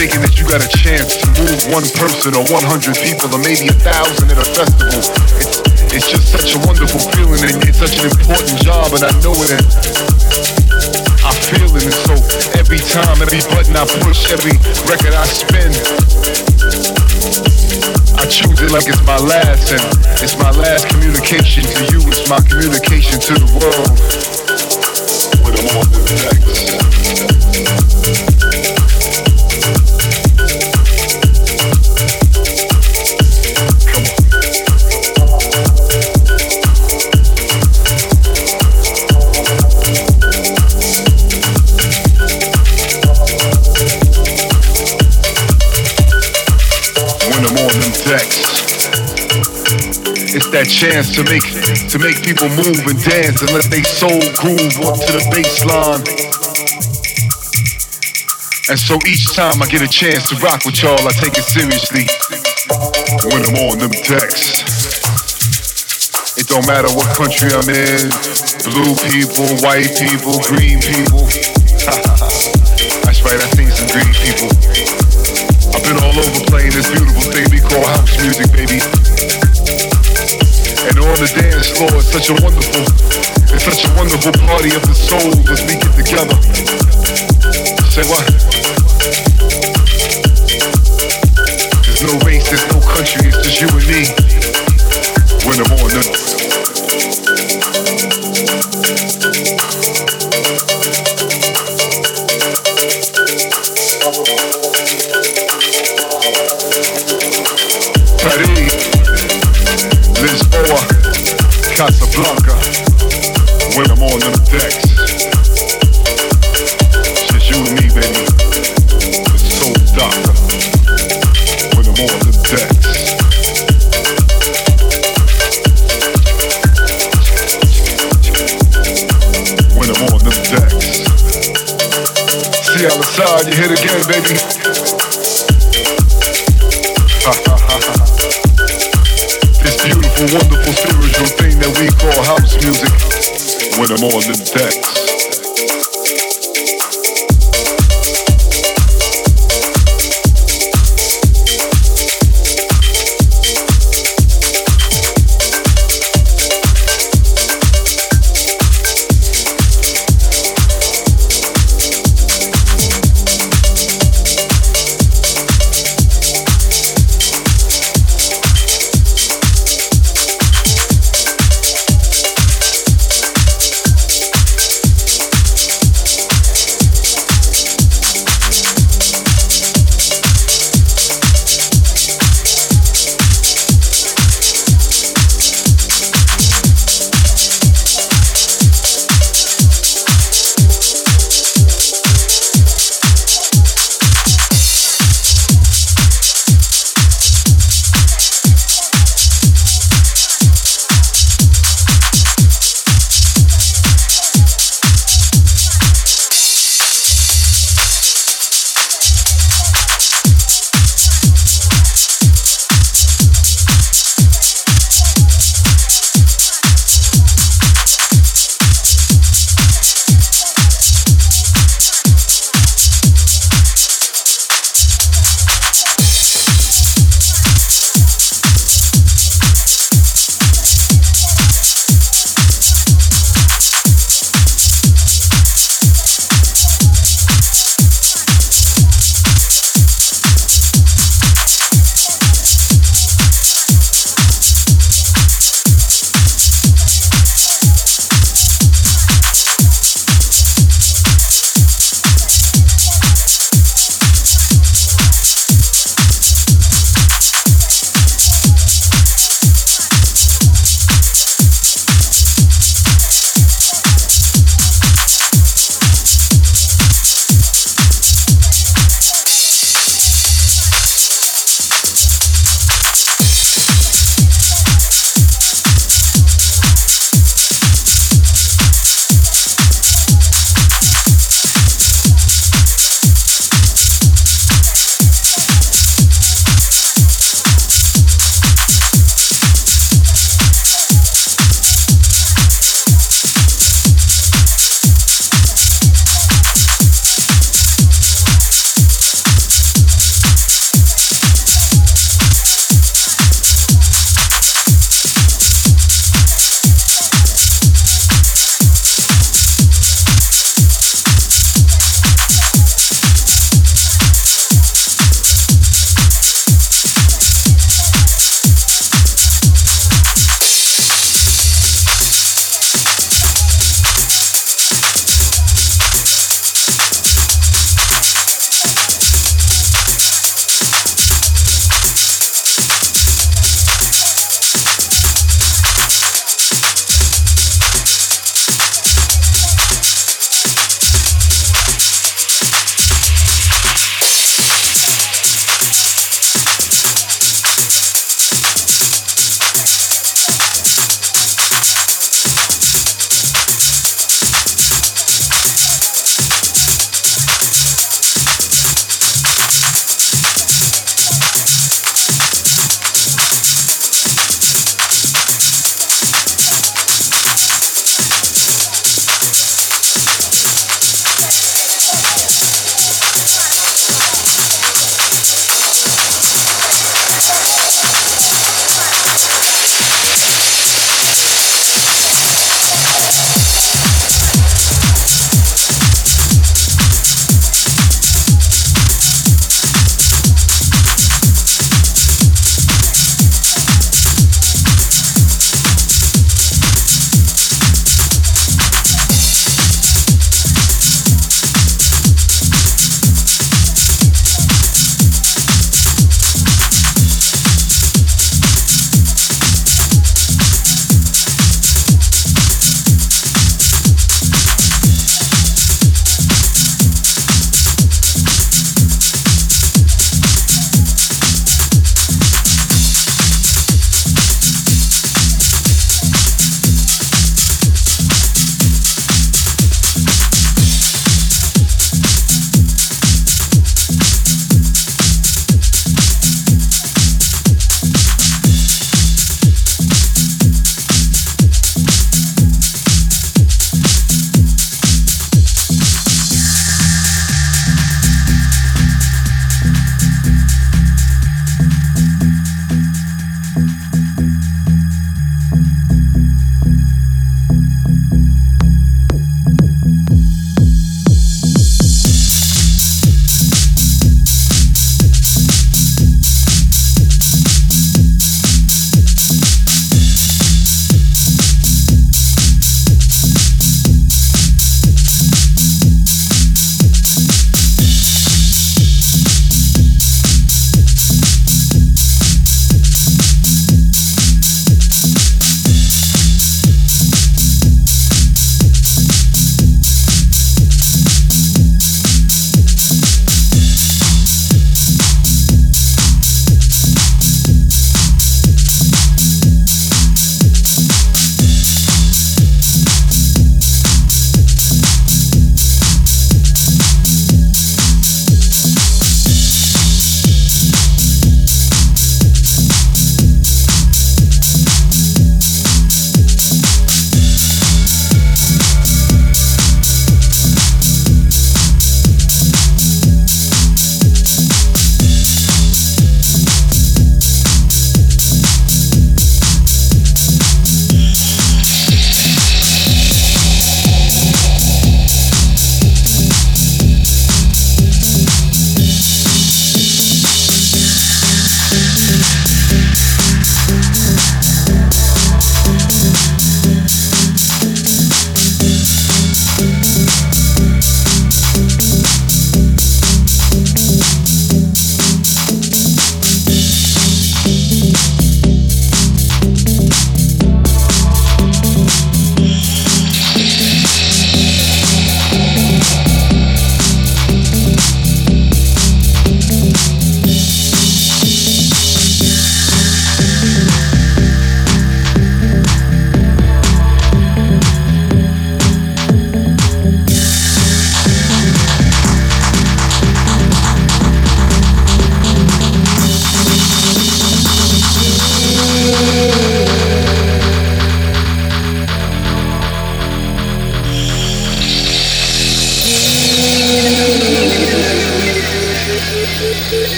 thinking that you got a chance to move one person or 100 people or maybe a thousand at a festival. It's, it's just such a wonderful feeling and it's such an important job and I know it and I feel it and so every time, every button I push, every record I spin, I choose it like it's my last and it's my last communication to you, it's my communication to the world with them on the decks. That chance to make to make people move and dance and let their soul groove up to the bassline. And so each time I get a chance to rock with y'all, I take it seriously when I'm on them decks. It don't matter what country I'm in, blue people, white people, green people. That's right, I seen some green people. I've been all over playing this beautiful thing we call house music, baby and on the dance floor. It's such a wonderful, it's such a wonderful party of the soul as we get together. Say what? There's no race, there's no country, it's just you and me. When I'm on when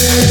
Yeah.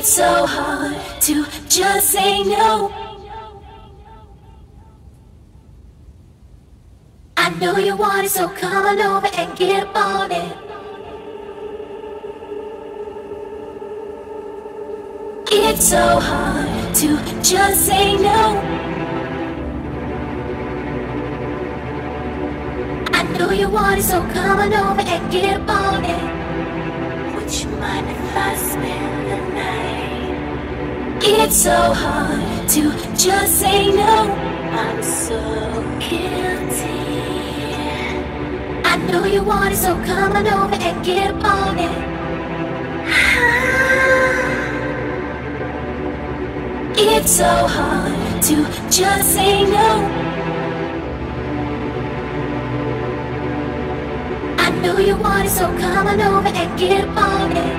It's so hard to just say no. I know you want it, so come on over and get up on it. It's so hard to just say no. I know you want it, so come on over and get up on it. Would you mind if I spend the night? It's so hard to just say no. I'm so guilty. I know you want it, so come on over and get up on it. It's so hard to just say no. Know you want it, so come on over and get on it.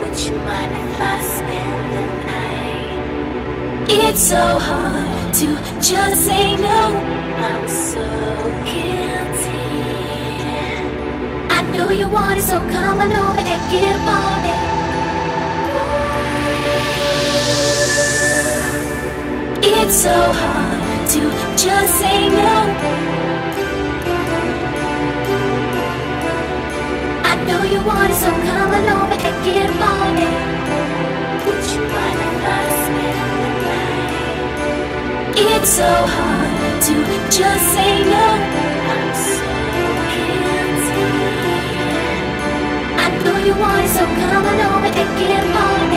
Would you mind if I spend the night? It's so hard to just say no. I'm so guilty. I know you want it, so come on over and get on it. It's so hard to just say no. Know you want it, so come on over and get on it. Would you mind if I spend the night? It's so hard to just say no. I'm so guilty. I know you want it, so come on over and get on